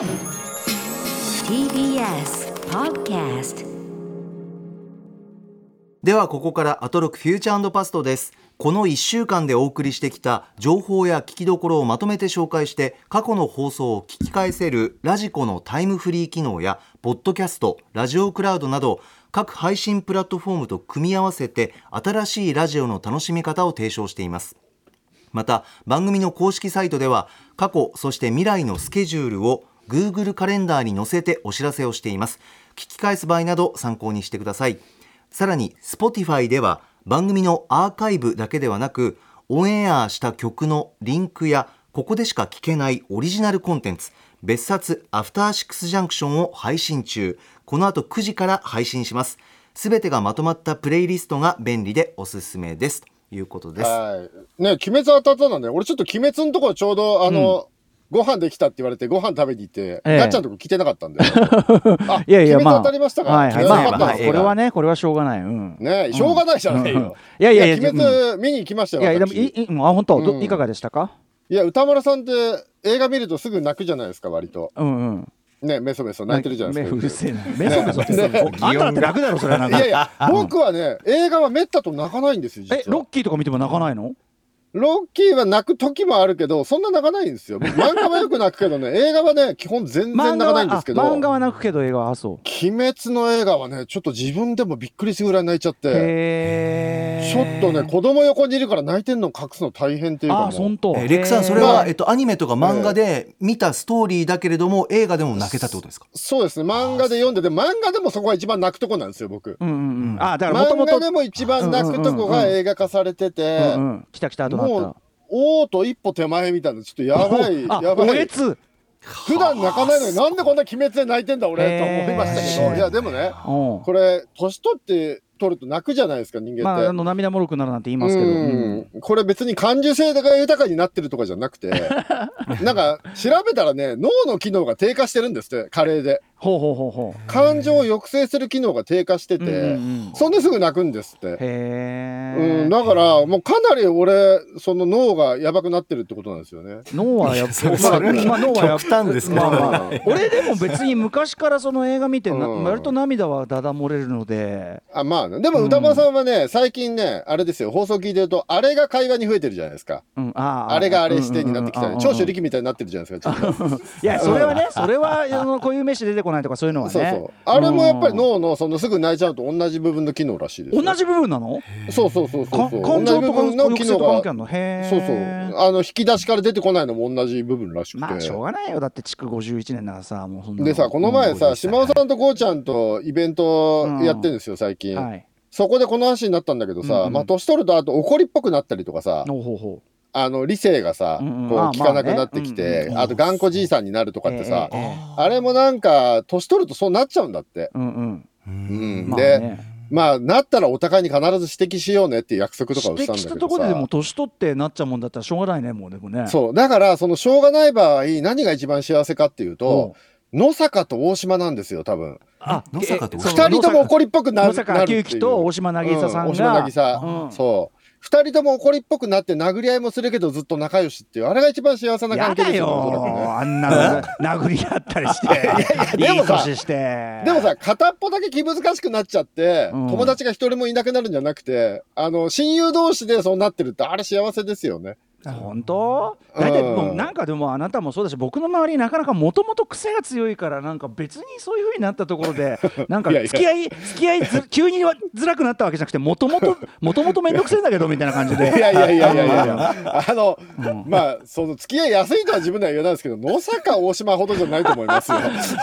TBS Podcast ではここからアトロクフューチャーパストです。この1週間でお送りしてきた情報や聞きどころをまとめて紹介して過去の放送を聞き返せるラジコのタイムフリー機能やポッドキャストラジオクラウドなど各配信プラットフォームと組み合わせて新しいラジオの楽しみ方を提唱しています。また番組の公式サイトでは過去そして未来のスケジュールを Google カレンダーに載せてお知らせをしています。聞き返す場合など参考にしてください。さらに Spotify では番組のアーカイブだけではなくオンエアした曲のリンクやここでしか聞けないオリジナルコンテンツ別冊アフターシックスジャンクションを配信中。この後9時から配信します。すべてがまとまったプレイリストが便利でおすすめです。ということです。はい。ね、鬼滅当たったのね。俺ちょっと鬼滅のところちょうど、あの、ご飯できたって言われて、ご飯食べに行って、ええガッチャンとこ来てなかったんだよ。あ、いやいや、まあ、当たりましたか？はいはい、まあ、これはね、これはしょうがない。うん。ねしょうがないじゃないよ。いやいやいや鬼滅見に行きましたよ。いや、でも、私いい、いあ、本当、いかがでしたか？いや、歌丸さんって映画見るとすぐ泣くじゃないですか、割と。うんうん。ね、メソメソ泣いてるじゃないですか。目うるせえな。目そめそって。あんただって楽だろ、それはなんか。いやいや、僕はね、映画はめったと泣かないんですよ、え、ロッキーとか見ても泣かないの。ロッキーは泣く時もあるけど、そんな泣かないんですよ。僕漫画はよく泣くけどね、映画はね、基本全然泣かないんですけど、漫画は泣くけど、映画は、あ、そう。鬼滅の映画はね、ちょっと自分でもびっくりするぐらい泣いちゃって、へちょっとね、子供横にいるから泣いてんの隠すの大変っていうかあ、本当。えーレックさんそれまあ、はえっと、アニメとか漫画で見たストーリーだけれども映画でも泣けたってことですか？そうですね、漫画で読んでて、漫画でもそこが一番泣くとこなんですよ、僕。うんうんうん。あ、だから。漫画でも一番泣くとこが映画化されてて、うんうん。来た来たとなったもう。おーと一歩手前みたいな、ちょっとやばい、あ、やばい。普段泣かないのになんでこんな鬼滅で泣いてんだ俺と思いましたけど、いやでもね、うん。これ、年取って取ると泣くじゃないですか、人間って。まあ、あの涙もろくなるなんて言いますけど。うんこれ別に感受性が豊かになってるとかじゃなくて、なんか調べたらね、脳の機能が低下してるんですって、加齢で。ほうほうほうほう。感情を抑制する機能が低下してて、そんですぐ泣くんですって。へえ。うん、だから、もうかなり俺、その脳がやばくなってるってことなんですよね。脳はやっぱ、まあ、まあ脳はです俺でも別に昔からその映画見てな、うん割と涙はだだ漏れるので、あまあね、でも歌間さんはね、最近ね、あれですよ、放送聞いてると、あれが会話に増えてるじゃないですか。うん、あれがあれしてになってきた長州力みたいになってるじゃないですか。いやそれはねそれはあのこういう飯出てこないとかそういうのはねそうそう。あれもやっぱり脳のそのすぐ泣いちゃうと同じ部分の機能らしいですよ。同じ部分なの？そうそうそうそうかそう。感情とかの機能そうえそう。あの引き出しから出てこないのも同じ部分らしくて。まあしょうがないよだって築51年ならさもうそんなのでさ、この前さ、うん島尾さんとこうちゃんとイベントやってるんですよ、最近。はいそこでこの話になったんだけどさ、うんうんまあ年取るとあと怒りっぽくなったりとかさ、ほうほうほあの理性がさ、うんうん。こうあ聞かなくなってきまあて、あと頑固じいさんになるとうかってさ、あれもなんか年取るとそうなっちゃうんだって。うんうん。で、ね。まあなったらお互いに必ず指摘しようねっていう約束とかを指したんだけど摘したところででもさ。年取ってなっちゃうもんだったらしょうがないねもうでもね。そう。だから、そのしょうがない場合、何が一番幸せかっていうおと、野坂と大島なんですよ、多分。あ野坂とえその二人とも怒りっぽくなる。野坂昭之と大島渚さんが。う大島渚、うん。そう。二人とも怒りっぽくなって殴り合いもするけどずっと仲良しっていう、あれが一番幸せなやだ関係ですよ、おそらくね。よあんなの殴り合ったりして いいでもさでもさ、片っぽだけ気難しくなっちゃって、うん友達が一人もいなくなるんじゃなくて、あの、親友同士でそうなってるって、あれ幸せですよね。本当う。ん大体もうなんかでもあなたもそうだし僕の周りなかなかもともと癖が強いからなんか別にそういう風になったところで なんかいやいや。付き合い付き合いず 急にはづらくなったわけじゃなくてもともともともと面倒くせえんだけどみたいな感じで。いやいやいやいやいや。あの、うん。まあ、その、付き合いやすいとは自分では言えないですけど、野坂大島ほどじゃないと思いますよ。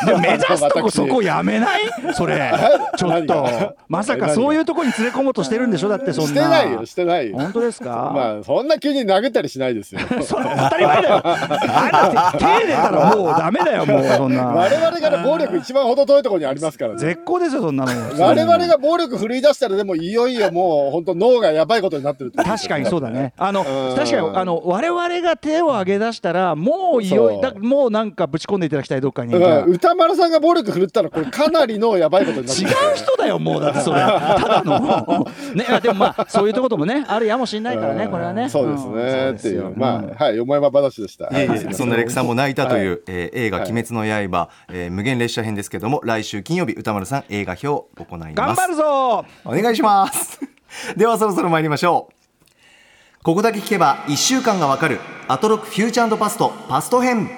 で目指すとこ私そこやめない？それ。ちょっ何と。がまさかそういうとこに連れ込もうとしてるんでしょ？だってそんな。してないよ、してないよ。本当ですか？まあ、そんな急に殴ったりしないですよ。それ当たり前だよあんた手手入れたらもうダメだよもうそんな我々から暴力一番程遠いところにありますからね。絶好ですよそんなの我々が暴力振るい出したらでもいよいよもう本当脳がやばいことになってる確かにそうだね。あのうん確かにあの我々が手を挙げ出したらもういよいそうだもうなんかぶち込んでいただきたいどっかに。歌丸さんが暴力振るったらこれかなりのやばいことになってる人だよもうだってそれ ただのねあでもまあそういうとこともねあるやもしんないからねこれはね。そうですね。んっていう、まあ、うん。はい、よもやま話でした。そんなレックさんも泣いたという、はえー映画「はい。鬼滅の刃、えー無限列車編」ですけども来週金曜日歌丸さん映画表を行います。頑張るぞお願いします。ではそろそろ参りましょう。ここだけ聞けば1週間がわかるアトロックフューチャーパストパスト編。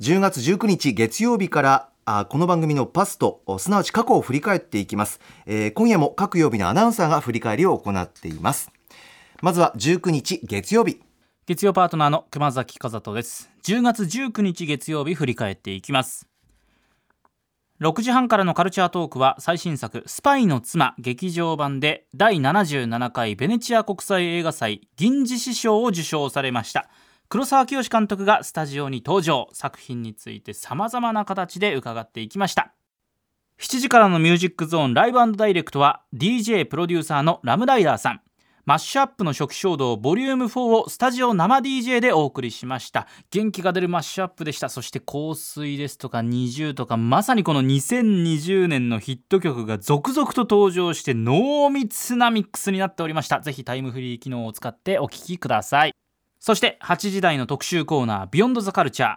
10月19日月曜日からあこの番組のパストすなわち過去を振り返っていきます、えー今夜も各曜日のアナウンサーが振り返りを行っていますまずは19日月曜日。月曜パートナーの熊崎和人です。10月19日月曜日振り返っていきます。6時半からのカルチャートークは最新作「スパイの妻」劇場版で第77回ベネチア国際映画祭銀獅子賞を受賞されました。黒沢清監督がスタジオに登場。作品についてさまざまな形で伺っていきました。7時からのミュージックゾーンライブダイレクトは DJ プロデューサーのラムライダーさん。マッシュアップの初期衝動ボリューム4をスタジオ生 DJ でお送りしました。元気が出るマッシュアップでした。そして香水ですとか20とかまさにこの2020年のヒット曲が続々と登場して濃密なミックスになっておりました。ぜひタイムフリー機能を使ってお聴きください。そして8時台の特集コーナービヨンドザカルチャー。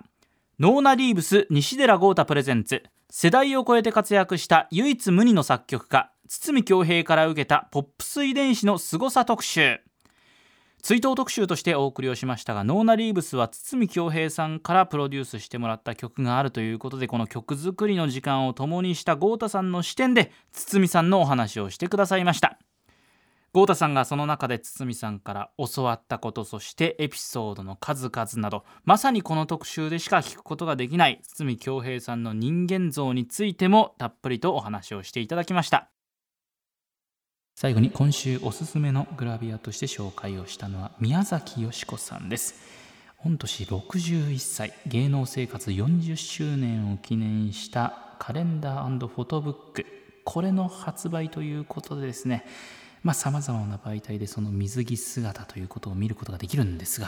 ノーナ・リーブス西寺豪太プレゼンツ。世代を超えて活躍した唯一無二の作曲家。堤恭平から受けたポップス遺伝子の凄さ特集。追悼特集としてお送りをしましたがノーナ・リーブスは堤恭平さんからプロデュースしてもらった曲があるということでこの曲作りの時間を共にした豪太さんの視点で堤さんのお話をしてくださいました。豪太さんがその中で堤さんから教わったことそしてエピソードの数々などまさにこの特集でしか聞くことができない堤恭平さんの人間像についてもたっぷりとお話をしていただきました。最後に今週おすすめのグラビアとして紹介をしたのは宮崎美子さんです。御年61歳芸能生活40周年を記念したカレンダーフォトブック。これの発売ということでですねさまざ、まな媒体でその水着姿ということを見ることができるんですが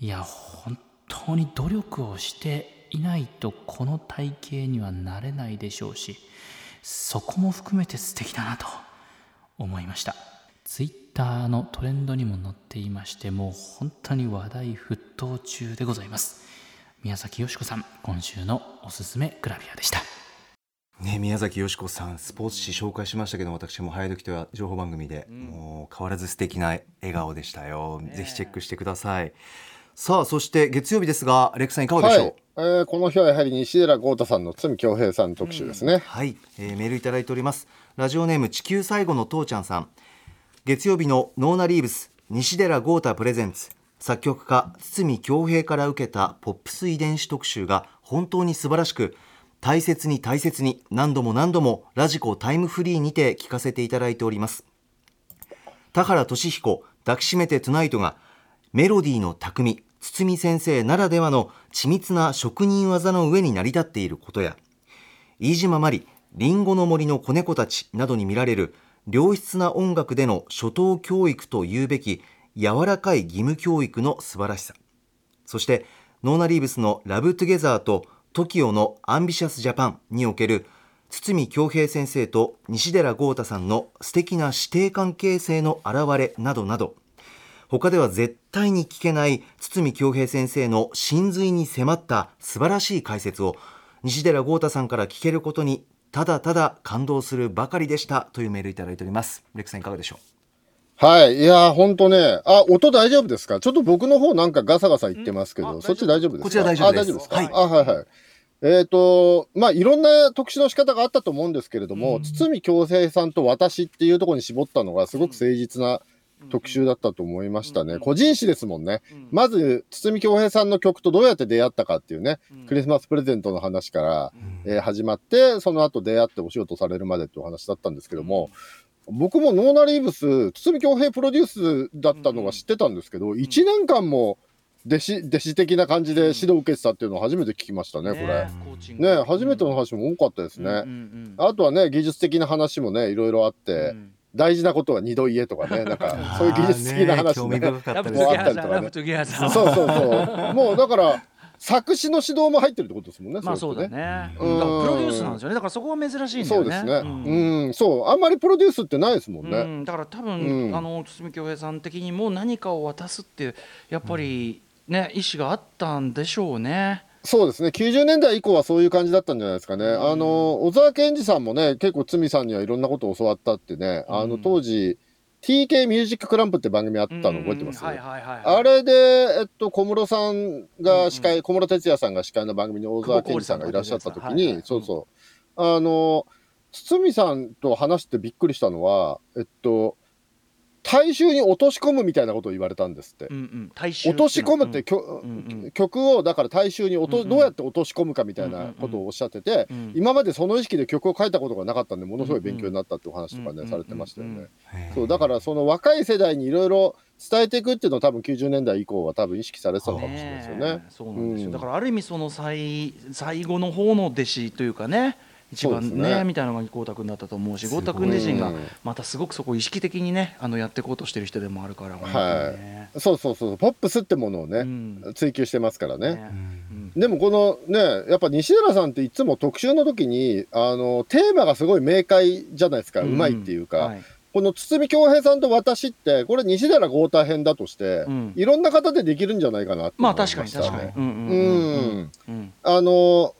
いや本当に努力をしていないとこの体型にはなれないでしょうしそこも含めて素敵だなと。思いました。ツイッターのトレンドにも載っていましてもう本当に話題沸騰中でございます。宮崎美子さん今週のおすすめグラビアでした。ね、宮崎美子さんスポーツ紙紹介しましたけど私も早時とは情報番組で、もう変わらず素敵な笑顔でしたよ、ぜひチェックしてくださいさあそして月曜日ですがレックさんいかがでしょう？はい、えーこの日はやはり西寺豪太さんの堤恭平さん特集ですね。はい、えーメールいただいております。ラジオネーム地球最後の父ちゃんさん。月曜日のノーナリーブス西寺豪太プレゼンツ。作曲家堤恭平から受けたポップス遺伝子特集が本当に素晴らしく大切に大切に何度も何度もラジコタイムフリーにて聞かせていただいております。田原俊彦抱きしめてトゥナイトがメロディーの匠堤先生ならではの緻密な職人技の上に成り立っていることや飯島まりりんごの森の子猫たちなどに見られる良質な音楽での初等教育というべき柔らかい義務教育の素晴らしさそしてノーナ・リーブスの「ラブ・トゥゲザー」と TOKIO の「アンビシャス・ジャパン」における筒美京平先生と西寺郷太さんの素敵な師弟関係性の表れなどなど他では絶対に聞けない筒美京平先生の真髄に迫った素晴らしい解説を西寺郷太さんから聞けることにただただ感動するばかりでしたというメールいただいております。レックさんいかがでしょはい。いやー、ほんとね。あ、音大丈夫ですか？ちょっと僕の方なんかガサガサ言ってますけど、そっち大丈夫ですか？こちら大丈夫ですあ、大丈夫ですか？はい。あ、はいはい。えっ、と、まあ、いろんな特殊の仕方があったと思うんですけれども、堤恭平さんと私っていうところに絞ったのがすごく誠実な特集だったと思いましたね。個人誌ですもんね。まず、堤恭平さんの曲とどうやって出会ったかっていうね、クリスマスプレゼントの話から、えー始まって、その後出会ってお仕事されるまでってお話だったんですけども、僕もノーナリーブス、堤恭平プロデュースだったのが知ってたんですけど、1年間も弟子、弟子的な感じで指導を受けてたっていうのを初めて聞きましたね、これ。ね、初めての話も多かったですね。あとはね、技術的な話もね、いろいろあって、大事なことは二度言えとかね、なんか、そういう技術的な話ね。深かったですもうあったりとかねそうそうそう。もうだから、作詞の指導も入ってるってことですもんね。まあそうだね。うんだからプロデュースなんですよね。だからそこは珍しいんだよね。そうですね。んうん、そう、あんまりプロデュースってないですもんね。うん、だから多分、うんあの堤恭平さん的にも何かを渡すってやっぱりね、意思があったんでしょうね。そうですね。90年代以降はそういう感じだったんじゃないですかね。あの小沢健二さんもね、結構堤さんにはいろんなことを教わったってね。あのうん当時 TK ミュージッククランプって番組あったの覚えてます？あれで、えっと、小室さんが司会、小室哲哉さんが司会の番組に大沢健二さんがいらっしゃった時に、はいはいそうそう。あの、堤さんと話してびっくりしたのは、えっと、大衆に落とし込むみたいなことを言われたんですって。うんうん、落とし込むってうん。曲,、うんうん。曲をだから大衆に落と、うんうん。どうやって落とし込むかみたいなことをおっしゃってて、うん今までその意識で曲を書いたことがなかったんでものすごい勉強になったってお話とかね、うんうんされてましたよね。うんそうだからその若い世代にいろいろ伝えていくっていうのを多分90年代以降は多分意識されてたのかもしれないですよね。えそうなんですよ、うんだからある意味その最最後の方の弟子というかね一番ねね。みたいなのが豪太君だったと思うし豪太君自身がうんまたすごくそこを意識的にねあのやっていこうとしてる人でもあるから本当にね、そうそうそうポップスってものをね、うん。追求してますからね。ね。うん。でもこのねやっぱ西寺さんっていつも特集の時にあのテーマがすごい明快じゃないですか、うまいっていうか、はい。この堤恭平さんと私ってこれ西寺豪太編だとして、うん。いろんな方でできるんじゃないかなって思いまあ確かに確かに。うんううん。うん。うん。あの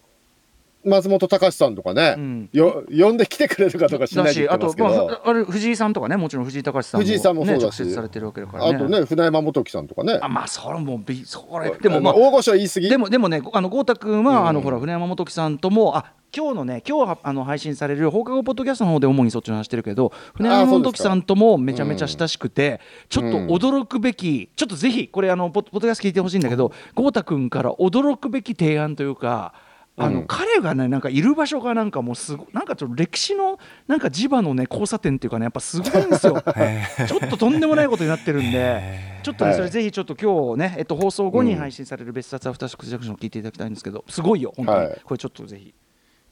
松本隆さんとかね、うん。よ呼んできてくれるかとかしないとあとまああれ藤井さんとかねもちろん藤井隆さんも藤井さんもそうだし。ね直接されてるわけだからね。あとね船山元樹さんとかね。あまあそれもびそれでもまあ大御所言い過ぎ。でもでもねあの豪太君は、うん。あのほら船山元樹さんともあ今日のね今日はあの配信される放課後ポッドキャストの方で主にそっちの話してるけど船山元樹さんともめちゃめちゃ親しくて、ちょっと驚くべき、ちょっとぜひこれあのポッドキャスト聞いてほしいんだけど豪太君から驚くべき提案というか。あのうん。彼がねなんかいる場所がなんかもうすごなんかちょっと歴史のなんか磁場のね交差点っていうかねやっぱすごいんですよ。ちょっととんでもないことになってるんで、ちょっとね、はい。それぜひちょっと今日ね、えっと、放送後に配信される別冊アフターシックスジャンクションを聞いていただきたいんですけど、すごいよ、本当に。はい。これちょっとぜひ。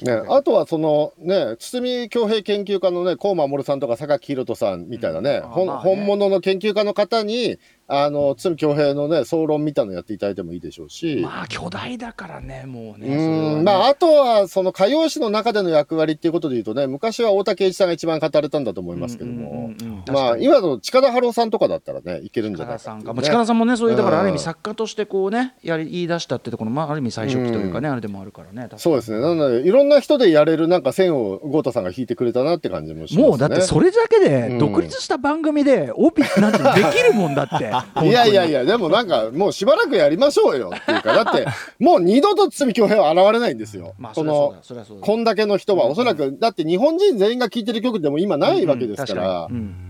ね、あとはそのね堤恭平研究家のね高守さんとか榊宏人さんみたいなね,、うん。本物の研究家の方にあの堤恭平のね総論みたいなのやっていただいてもいいでしょうし、まあ、巨大だからね、もうね。うそれはね。んまあ、あとはその歌謡史の中での役割っていうことでいうとね昔は大竹栄一さんが一番語れたんだと思いますけども、うんうんうんうん。まあ今の近田春夫さんとかだったらねいけるんじゃないかね。近田近田さんもね、そういう、だから、ある意味うん作家として、こうね、やり、言い出したってところ、まあ、ある意味最初期というかね、あれでもあるからね。そうですね。なのでいろんな人でやれるなんか線を豪太さんが引いてくれたなって感じもしますね。もうだってそれだけでうん。独立した番組で帯なんてできるもんだって。いやいやいや。や、でもなんか、もうしばらくやりましょうよっていうか、だって、もう二度と堤恭平は現れないんですよ。まあ、その。こんだけの人は、おそらく、だって日本人全員が聴いてる曲でも今ないわけですかうんら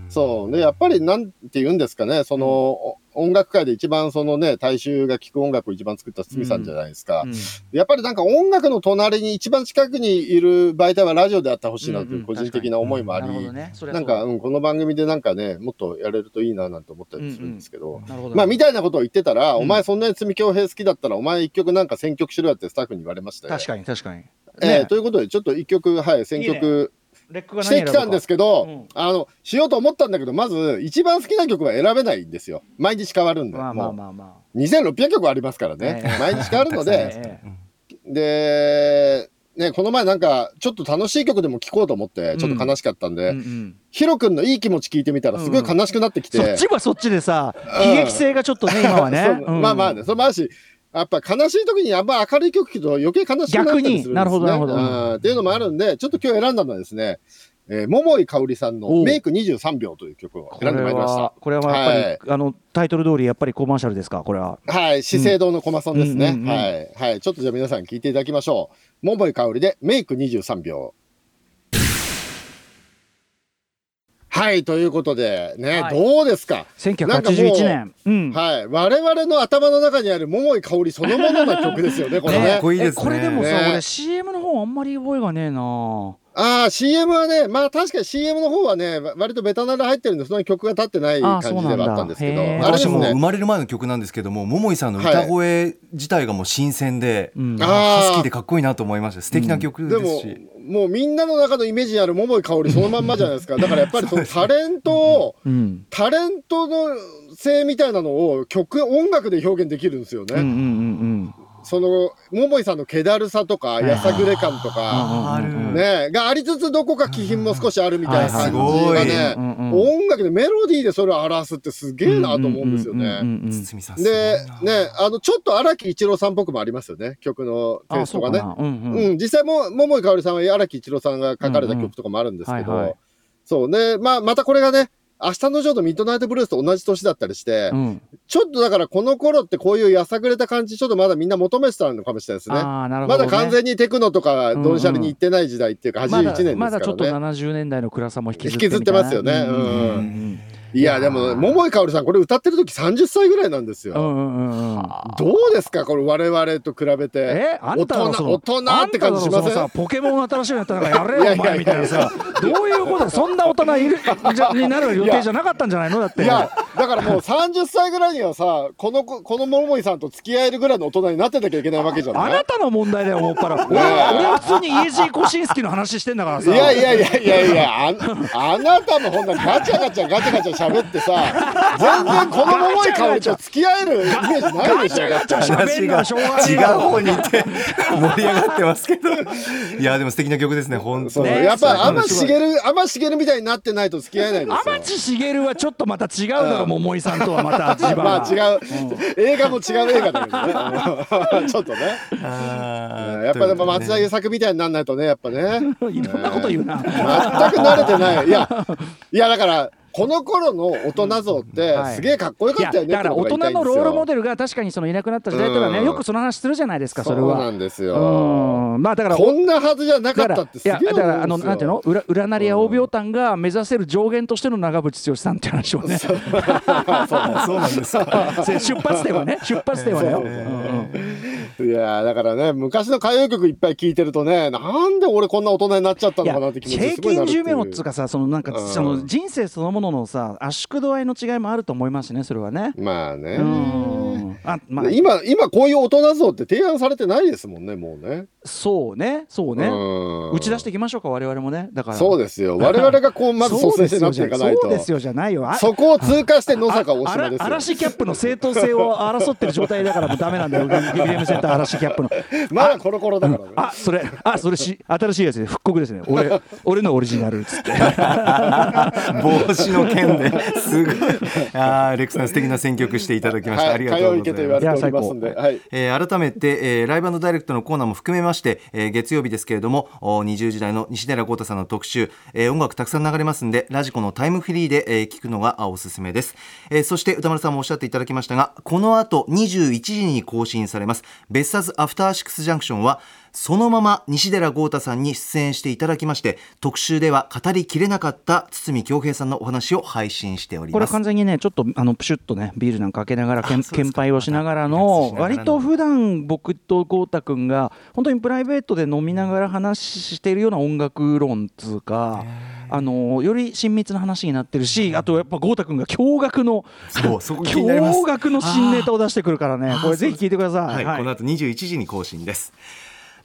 そう。で、やっぱりなんて言うんですかね、その、お音楽界で一番そのね、大衆が聴く音楽を一番作った堤さんじゃないですか。うん。やっぱりなんか音楽の隣に一番近くにいる媒体はラジオであってほしいなという個人的な思いもあり、なんか、うん、この番組でなんかね、もっとやれるといいななんて思ったりするんですけど、なるほど。まあ、みたいなことを言ってたら、うん。お前そんなに積恭平好きだったら、お前一曲なんか選曲しろやってスタッフに言われましたよ。確かに、確かに。えね。ーということで、ちょっと一曲、はい、選いいね。曲レックがしてきたんですけど、うん。あの、しようと思ったんだけど、まず、一番好きな曲は選べないんですよ。毎日変わるんで。まあまあもまあ。まう2600曲ありますからね。ええ。毎日変わるのあ。で、ええ。で、ね、この前なんか、ちょっと楽しい曲でも聴こうと思って、ちょっと悲しかったんで、うんうん。ヒロ君のいい気持ち聞いてみたら、すごい悲しくなってきて、そっちはそっちでさ、うん。悲劇性がちょっとね、今はね。まあまあね、それもあるし、やっぱ悲しい時にあんま明るい曲聴くと余計悲しくなったりするんですね。逆になるほどなるほどうんっていうのもあるんで、ちょっと今日選んだのはですね、えー、桃井かおりさんのメイク23秒という曲を選んでまいりましたは。、これはやっぱり、あの、タイトル通り、やっぱりコマーシャルですか、これは。はい、資生堂のコマソンですね。はい。はい。ちょっとじゃあ皆さん聞いていただきましょう。桃井かおりでメイク23秒。はい、ということで、ね、はいどうですか？1981年。うん。はい。我々の頭の中にある桃井かおりそのものの曲ですよね、これかねっ。こいいですねえこれでもさ、ね俺 CM の方あんまり覚えがねえなああ、CM はね、まあ確かに CM の方はね、わ割とベタなら入ってるんで、そんなに曲が立ってないあ感じではあったんですけど。私も生まれる前の曲なんですけども桃井さんの歌声自体がもう新鮮で、うんあハスキーでかっこいいなと思いました素敵な曲ですし、、もうみんなの中のイメージにある桃井かおりそのまんまじゃないですか。だからやっぱりその タレントを、うん。タレントの性みたいなのを曲、音楽で表現できるんですよね。うんうんうんその、桃井さんの気だるさとか、い。やさぐれ感とか、ね、がありつつ、どこか気品も少しあるみたいな感じがね、音楽でメロディーでそれを表すってすげえなと思うんですよね。でな、ね、あの、ちょっと荒木一郎さんっぽくもありますよね、曲のテイあストがね。実際も、桃井かおりさんは荒木一郎さんが書かれた曲とかもあるんですけど、そうね、まあ、またこれがね、明日のジョーとミッドナイトブルースと同じ年だったりして、うん。ちょっとだからこの頃ってこういうやさぐれた感じ、ちょっとまだみんな求めてたのかもしれないですね。ね。まだ完全にテクノとかドンシャリに行ってない時代っていうか、81まだ年ですからね。まだちょっと70年代の暗さも引きずって引きずってますよね。いなうん。うん。いや、でも、桃井かおりさん、これ歌ってる時30歳ぐらいなんですよ。うんうんうんうん。どうですかこれ我々と比べて。えあんたのその大人大人って感じしません？ポケモン新しいのやったらやれよ お前みたいなさどういうことそんな大人いるじゃになる予定じゃなかったんじゃないのだって。いや、だからもう30歳ぐらいにはさ、この子、この桃井さんと付き合えるぐらいの大人になってなきゃいけないわけじゃない？あなたの問題だよもっぱら。俺は普通にイージーコシンスキーの話してんだからいさやいやいやいやいや、ああなたもほんならガチャガチャガチャガチャ喋ってさ、全然この桃井かおりと付き合えるイメージないでしょ。ガチャ喋話がんのはしょうがない違うよ方に行って盛り上がってますけど。いやでも素敵な曲ですね本当そうねやっぱ天茂天茂み。たいになってないと付き合えないですよ。天地茂はちょっとまた違うだろ桃井さんとはまた地場まあ違がう、映画も違う映画だけどね。ちょっとね。やっぱでも松田優作みたいになんないとね、やっぱね。いろんなこと言うな全く慣れてない。いや、いやだから、この頃の大人像ってはい。すげえかっこよかったよねだから大人のロールモデデルが確かにそのいなくなった時代というのはねうん。よくその話するじゃないですかそれそうなはんですよ。うん。まあだからこんなはずじゃなかったってすげえいやだからあのなんていうの？裏裏なりや大病炭が目指せる上限としての長渕剛さんっていう話をね。そう。なんですか。せ出発点はね出発点はね。いやだからね昔の歌謡曲いっぱい聴いてるとねなんで俺こんな大人になっちゃったのかなって気持ちすごいなるっていう。験寿命っつうかさそのなんかうん。その人生そのもののさ圧縮度合いの違いもあると思いますしねそれはね。まあね、うん。あまあ。今今こういう大人像って提案されてないですもんねもうね。そうねそうね。うん。打ち出していきましょうか我々もね。だから。そうですよ。我々がこうまず率先してなっていかないと。そうですよじゃないよ。あそこを通過して野坂大島ですよ。嵐キャップの正当性を争ってる状態だからもうダメなんだよ。ゲゲビレムセンター嵐キャップの。まだコロコロだからね。あそれあそれし新しいやつで復刻ですね。俺俺のオリジナルっつって。帽子の件で すごい。あーレクさん素敵な選曲していただきました、はい。ありがとうございます。歌謡池と言われておりますんはい。えー改めて、えーライブダイレクトのコーナーも含めまして、えー月曜日ですけれどもお20時台の西寺豪太さんの特集、えー音楽たくさん流れますんでラジコのタイムフリーで、えー聞くのがあおすすめです、えーそして歌丸さんもおっしゃっていただきましたがこの後21時に更新されます。別冊アフターシックスジャンクションはそのまま西寺豪太さんに出演していただきまして特集では語りきれなかった堤恭平さんのお話を配信しておりこれます完全にねちょっとあのプシュッとねビールなんか開けながらけん献杯をしながらあの割と普段僕と豪太君が本当にプライベートで飲みながら話しているような音楽論っつうかあのより親密な話になってるしあとやっぱ豪太君が驚愕の 驚愕の新ネタを出してくるからね。これぜひ聞いてくださはい。い、はい。この後21時に更新です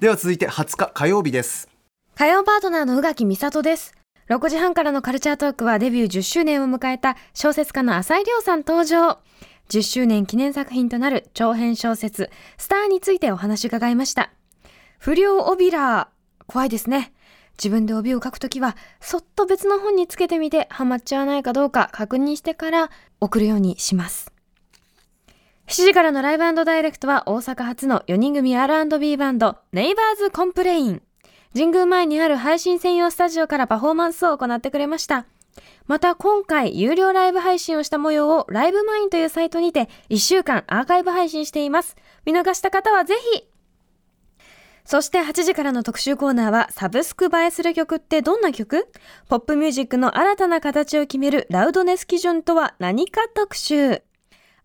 では続いて20日火曜日です火曜パートナーの宇垣美里です。6時半からのカルチャートークはデビュー10周年を迎えた小説家の浅井亮さん登場。10周年記念作品となる長編小説、スターについてお話伺いました。不良オビラー、怖いですね。自分で帯を書くときは、そっと別の本につけてみて、ハマっちゃわないかどうか確認してから送るようにします。7時からのライブダイレクトは大阪発の4人組 R&B バンド、ネイバーズコンプレイン。神宮前にある配信専用スタジオからパフォーマンスを行ってくれました。また今回有料ライブ配信をした模様をライブマインというサイトにて1週間アーカイブ配信しています。見逃した方はぜひそして8時からの特集コーナーはサブスク映えする曲ってどんな曲？ポップミュージックの新たな形を決めるラウドネス基準とは何か特集。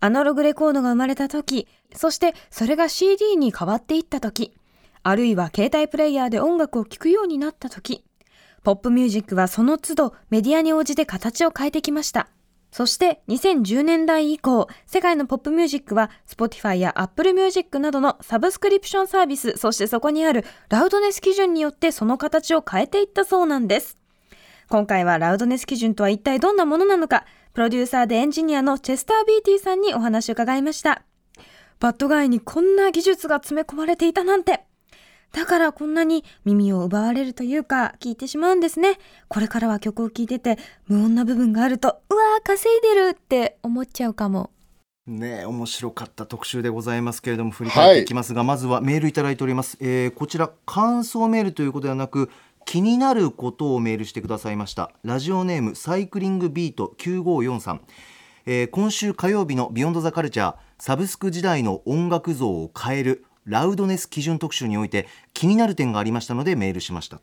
アナログレコードが生まれた時、そしてそれが CD に変わっていった時、あるいは携帯プレイヤーで音楽を聴くようになった時、ポップミュージックはその都度メディアに応じて形を変えてきました。そして2010年代以降、世界のポップミュージックは Spotify や Apple Music などのサブスクリプションサービス、そしてそこにあるラウドネス基準によってその形を変えていったそうなんです。今回はラウドネス基準とは一体どんなものなのか、プロデューサーでエンジニアのチェスター・ビーティさんにお話を伺いました。バッドガイにこんな技術が詰め込まれていたなんて。だからこんなに耳を奪われるというか聞いてしまうんですね。これからは曲を聴いてて無音な部分があると、うわー稼いでるって思っちゃうかも。ねえ面白かった特集でございますけれども振り返っていきますが、まずはメールいただいております、えーこちら感想メールということではなく気になることをメールしてくださいました。ラジオネームサイクリングビート9543、えー今週火曜日のビヨンドザカルチャーサブスク時代の音楽像を変えるラウドネス基準特集において気になる点がありましたのでメールしました。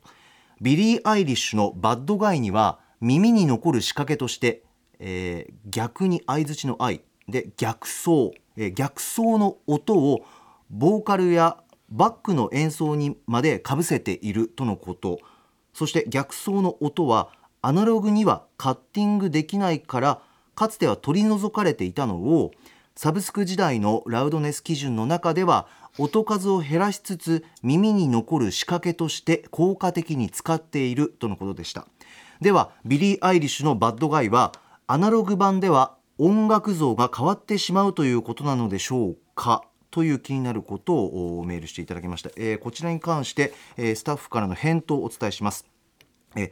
ビリー・アイリッシュのバッドガイには耳に残る仕掛けとして、えー逆に相づちの相で逆相、えー逆相の音をボーカルやバックの演奏にまでかぶせているとのこと。そして逆相の音はアナログにはカッティングできないからかつては取り除かれていたのをサブスク時代のラウドネス基準の中では音数を減らしつつ耳に残る仕掛けとして効果的に使っているとのことでした。ではビリー・アイリッシュの「バッドガイ」はアナログ版では音楽像が変わってしまうということなのでしょうか？という気になることをメールしていただきました、えーこちらに関して、えースタッフからの返答をお伝えします。えー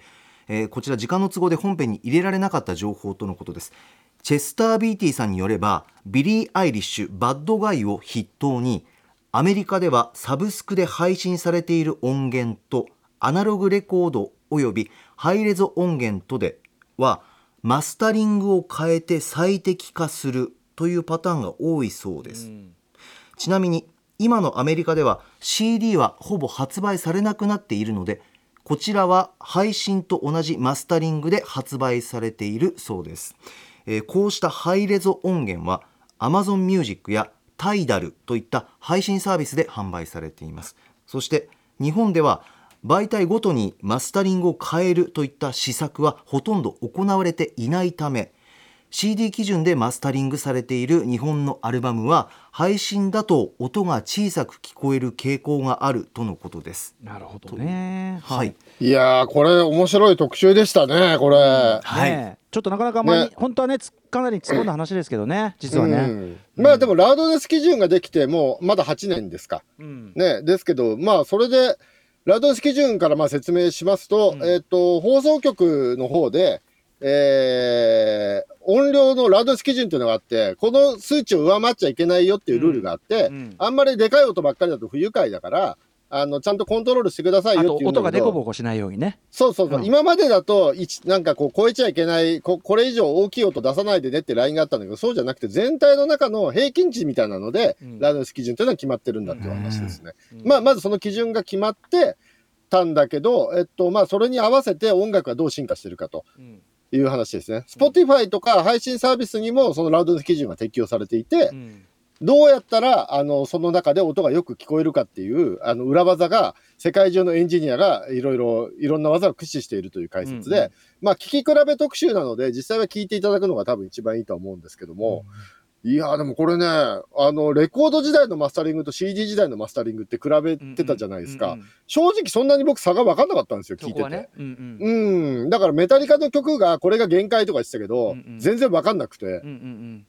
えーこちら時間の都合で本編に入れられなかった情報とのことです。チェスター・ビーティさんによればビリー・アイリッシュ「バッドガイ」を筆頭にアメリカではサブスクで配信されている音源とアナログレコードおよびハイレゾ音源とではマスタリングを変えて最適化するというパターンが多いそうです、ちなみに今のアメリカでは CD はほぼ発売されなくなっているのでこちらは配信と同じマスタリングで発売されているそうです、えーこうしたハイレゾ音源は Amazon Music や Tidal といった配信サービスで販売されています。そして日本では媒体ごとにマスタリングを変えるといった施策はほとんど行われていないため CD 基準でマスタリングされている日本のアルバムは配信だと音が小さく聞こえる傾向があるとのことです。なるほどね。はい、いやーこれ面白い特集でしたねこれ。はいちょっとなかなかまあね本当はねつかなり突っ込んだ話ですけどね実はね。うんまあでもラウドネス基準ができてもうまだ8年ですか。うんね、ですけど、まあ、それで、ラウドネス基準からまあ説明しますと、うんえっ、と、放送局の方で、えー音量のラウドネス基準っていうのがあって、この数値を上回っちゃいけないよっていうルールがあって、うんあんまりでかい音ばっかりだと不愉快だから、あのちゃんとコントロールしてくださいよっていう音がデコボコしないようにね。そうそうそう、うん。今までだと一なんかこう超えちゃいけないこ、これ以上大きい音出さないでねってラインがあったんだけど、そうじゃなくて、全体の中の平均値みたいなので、うん。ラウドネス基準というのは決まってるんだっていう話ですね。うん。まあ、まずその基準が決まってたんだけど、えっとまあ、それに合わせて音楽がどう進化してるかと。うんいう話ですね。Spotify とか配信サービスにもそのラウドネス基準が適用されていて、うんどうやったらあのその中で音がよく聞こえるかっていうあの裏技が世界中のエンジニアがいろいろいろんな技を駆使しているという解説で、うんうんまあ聞き比べ特集なので実際は聞いていただくのが多分一番いいとは思うんですけども、いやーでもこれねあのレコード時代のマスタリングと CD 時代のマスタリングって比べてたじゃないですか、うんうんうん。正直そんなに僕差が分かんなかったんですよ聞いてて。ね。うんうん。うん、だからメタリカの曲がこれが限界とか言ってたけど、うんうん。全然分かんなくて、うん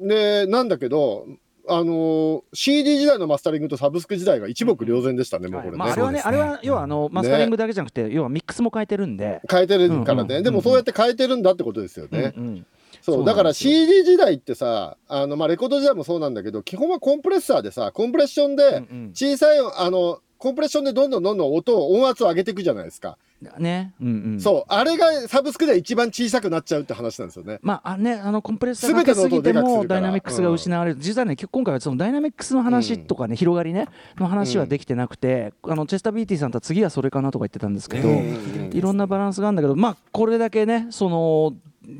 うんで、なんだけど、あのー CD 時代のマスタリングとサブスク時代が一目瞭然でしたね、うんもうこれね。まああれはねね。あれは要はあのマスタリングだけじゃなくて要はミックスも変えてるんで。変えてるからね、うんうんでもそうやって変えてるんだってことですよね。うんうんそうだから CD 時代ってさ、あのまあ、レコード時代もそうなんだけど、基本はコンプレッサーでさ、コンプレッションでうんうん。小さい、あの、コンプレッションでどんどんどんどん音を、音圧を上げていくじゃないですか。ね。うんうん。そう、あれがサブスクでは一番小さくなっちゃうって話なんですよね。まああね、あのコンプレッサーかけすぎてもダイナミックスが失われる、実はね今回はそのダイナミックスの話とかね、広がりねの話はできてなくて、あのチェスタービーティさんとは次はそれかなとか言ってたんですけど、うんうんうん。いろんなバランスがあるんだけどまあこれだけねその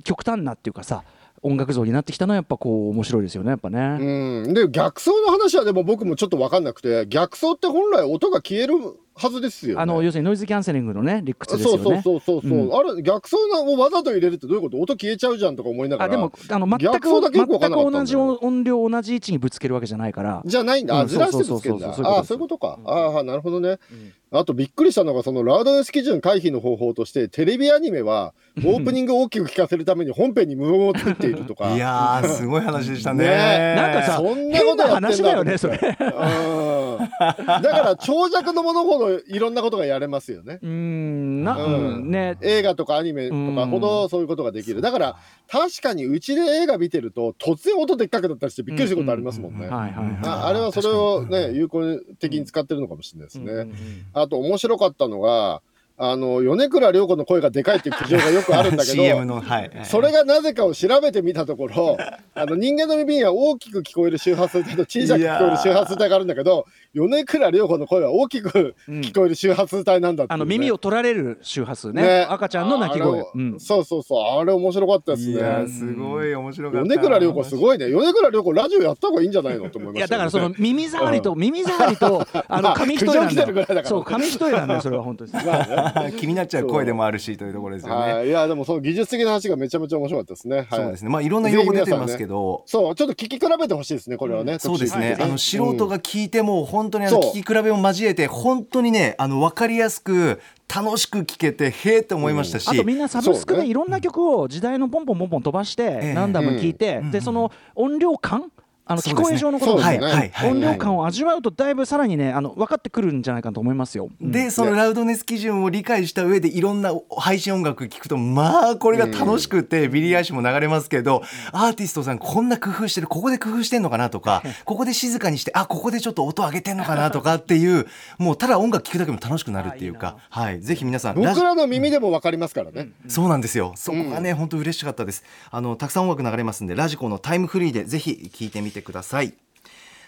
極端なっていうかさ音楽像になってきたのはやっぱこう面白いですよねやっぱね。うん、で逆走の話はでも僕もちょっと分かんなくて逆走って本来音が消えるはずですよね。あの要するにノイズキャンセリングのね理屈ですよね。そうそうそうそうそう、うん。あれ逆走をわざと入れるってどういうこと？音消えちゃうじゃんとか思いながら。あでもあの全く全く同じ音量同じ位置にぶつけるわけじゃないから。じゃないんだ、あうんずらしてぶつけるんだ。そうそうそうそうそういうことあそういうことか、ああなるほどね、あとびっくりしたのが、そのラウドネス基準回避の方法として、テレビアニメは、オープニングを大きく聞かせるために本編に無音を作っているとか。いやーすごい話でしたね。ね。なんかさそんなことやってんだ。よねそれ。うん。だから長尺のものほどいろんなことがやれますよね。うーんな、うん。うんね。映画とかアニメとかほどそういうことができる。だから確かにうちで映画見てると突然音でっかくなったりしてびっくりすることありますもんね。あれはそれをね有効的に使ってるのかもしれないですね。あと面白かったのがあの米倉涼子の声がでかいっていう苦情がよくあるんだけど。のはい。それがなぜかを調べてみたところ、あの人間の耳には大きく聞こえる周波数帯と小さく聞こえる周波数帯があるんだけど、米倉涼子の声は大きく聞こえる周波数帯なんだっていうね、あの耳を取られる周波数ね。ね。赤ちゃんの泣き声。うん。そうそうそう、あれ面白かったですいやね。すごい面白かった。米倉涼子すごいね。米倉涼子ラジオやった方がいいんじゃないのと思いまいやしたよね、だからその 耳障りと耳障りとあの紙一重なんだるぐらいだから。よそう紙一重なんだよそれは本当に。まあね 気になっちゃう声でもあるしというところですよね。はい、いやでもその技術的な話がめちゃめちゃ面白かったですね。はい、そうですね。まあいろんな用語出てますけど。そう、ちょっと聞き比べてほしいですね、これはね。そうですね、あの素人が聞いても本当にあの聞き比べを交えて本当にねあの分かりやすく楽しく聞けてへーって思いましたし、あとみんなサブスクでいろんな曲を時代のポンポンポンポン飛ばしてええ何度も聴いて、うん。でその音量感あの聞こえ上のことですね。そうですね音量感を味わうとだいぶさらにねあの分かってくるんじゃないかと思いますよ。うんでそのラウドネス基準を理解した上でいろんな配信音楽聴くとまあこれが楽しくて、ビリー・アイリッシュも流れますけどアーティストさんこんな工夫してるここで工夫してんのかなとかここで静かにしてあここでちょっと音上げてんのかなとかっていうもうただ音楽聴くだけでも楽しくなるっていうか。はいぜひ皆さん僕らの耳でもわかりますからね。そうなんですよ。そこがね、本当嬉しかったです。あのたくさん音楽流れますんで、ラジコのタイムフリーでぜひ聞いてみてください。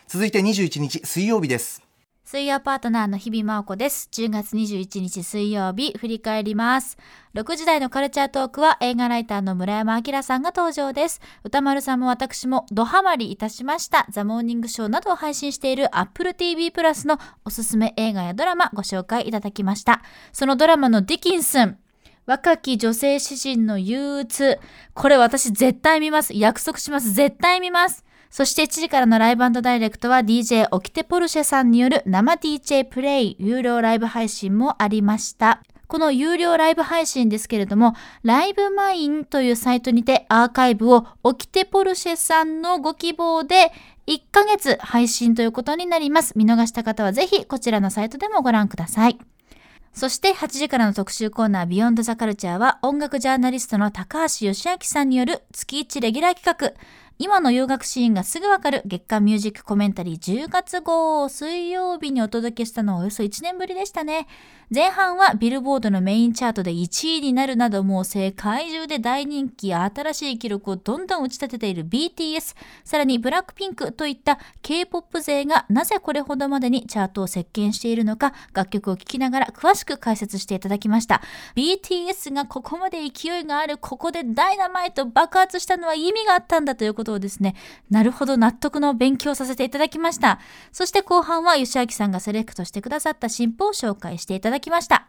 続いて21日水曜日です。水曜パートナーの日々真央子です。10月21日水曜日、振り返ります。6時台のカルチャートークは映画ライターの村山明さんが登場です。歌丸さんも私もドハマりいたしました。ザ・モーニングショーなどを配信している Apple TV プラスのおすすめ映画やドラマご紹介いただきました。そのドラマのディキンスン、若き女性詩人の憂鬱。これ私絶対見ます。約束します。絶対見ます。そして1時からのライブダイレクトは DJ オキテポルシェさんによる生 DJ プレイ有料ライブ配信もありました。この有料ライブ配信ですけれども、ライブマインというサイトにてアーカイブをオキテポルシェさんのご希望で1ヶ月配信ということになります。見逃した方はぜひこちらのサイトでもご覧ください。そして8時からの特集コーナービヨンドザカルチャーは音楽ジャーナリストの高橋義明さんによる月1レギュラー企画今の洋楽シーンがすぐわかる月間ミュージックコメンタリー。10月号を水曜日にお届けしたのはおよそ1年ぶりでしたね。前半はビルボードのメインチャートで1位になるなどもう世界中で大人気や新しい記録をどんどん打ち立てている BTS さらにブラックピンクといった K-POP 勢がなぜこれほどまでにチャートを席巻しているのか楽曲を聴きながら詳しく解説していただきました。BTS がここまで勢いがあるここでダイナマイト爆発したのは意味があったんだということをですね。なるほど納得の勉強させていただきました。そして後半は吉明さんがセレクトしてくださった新譜を紹介していただきました。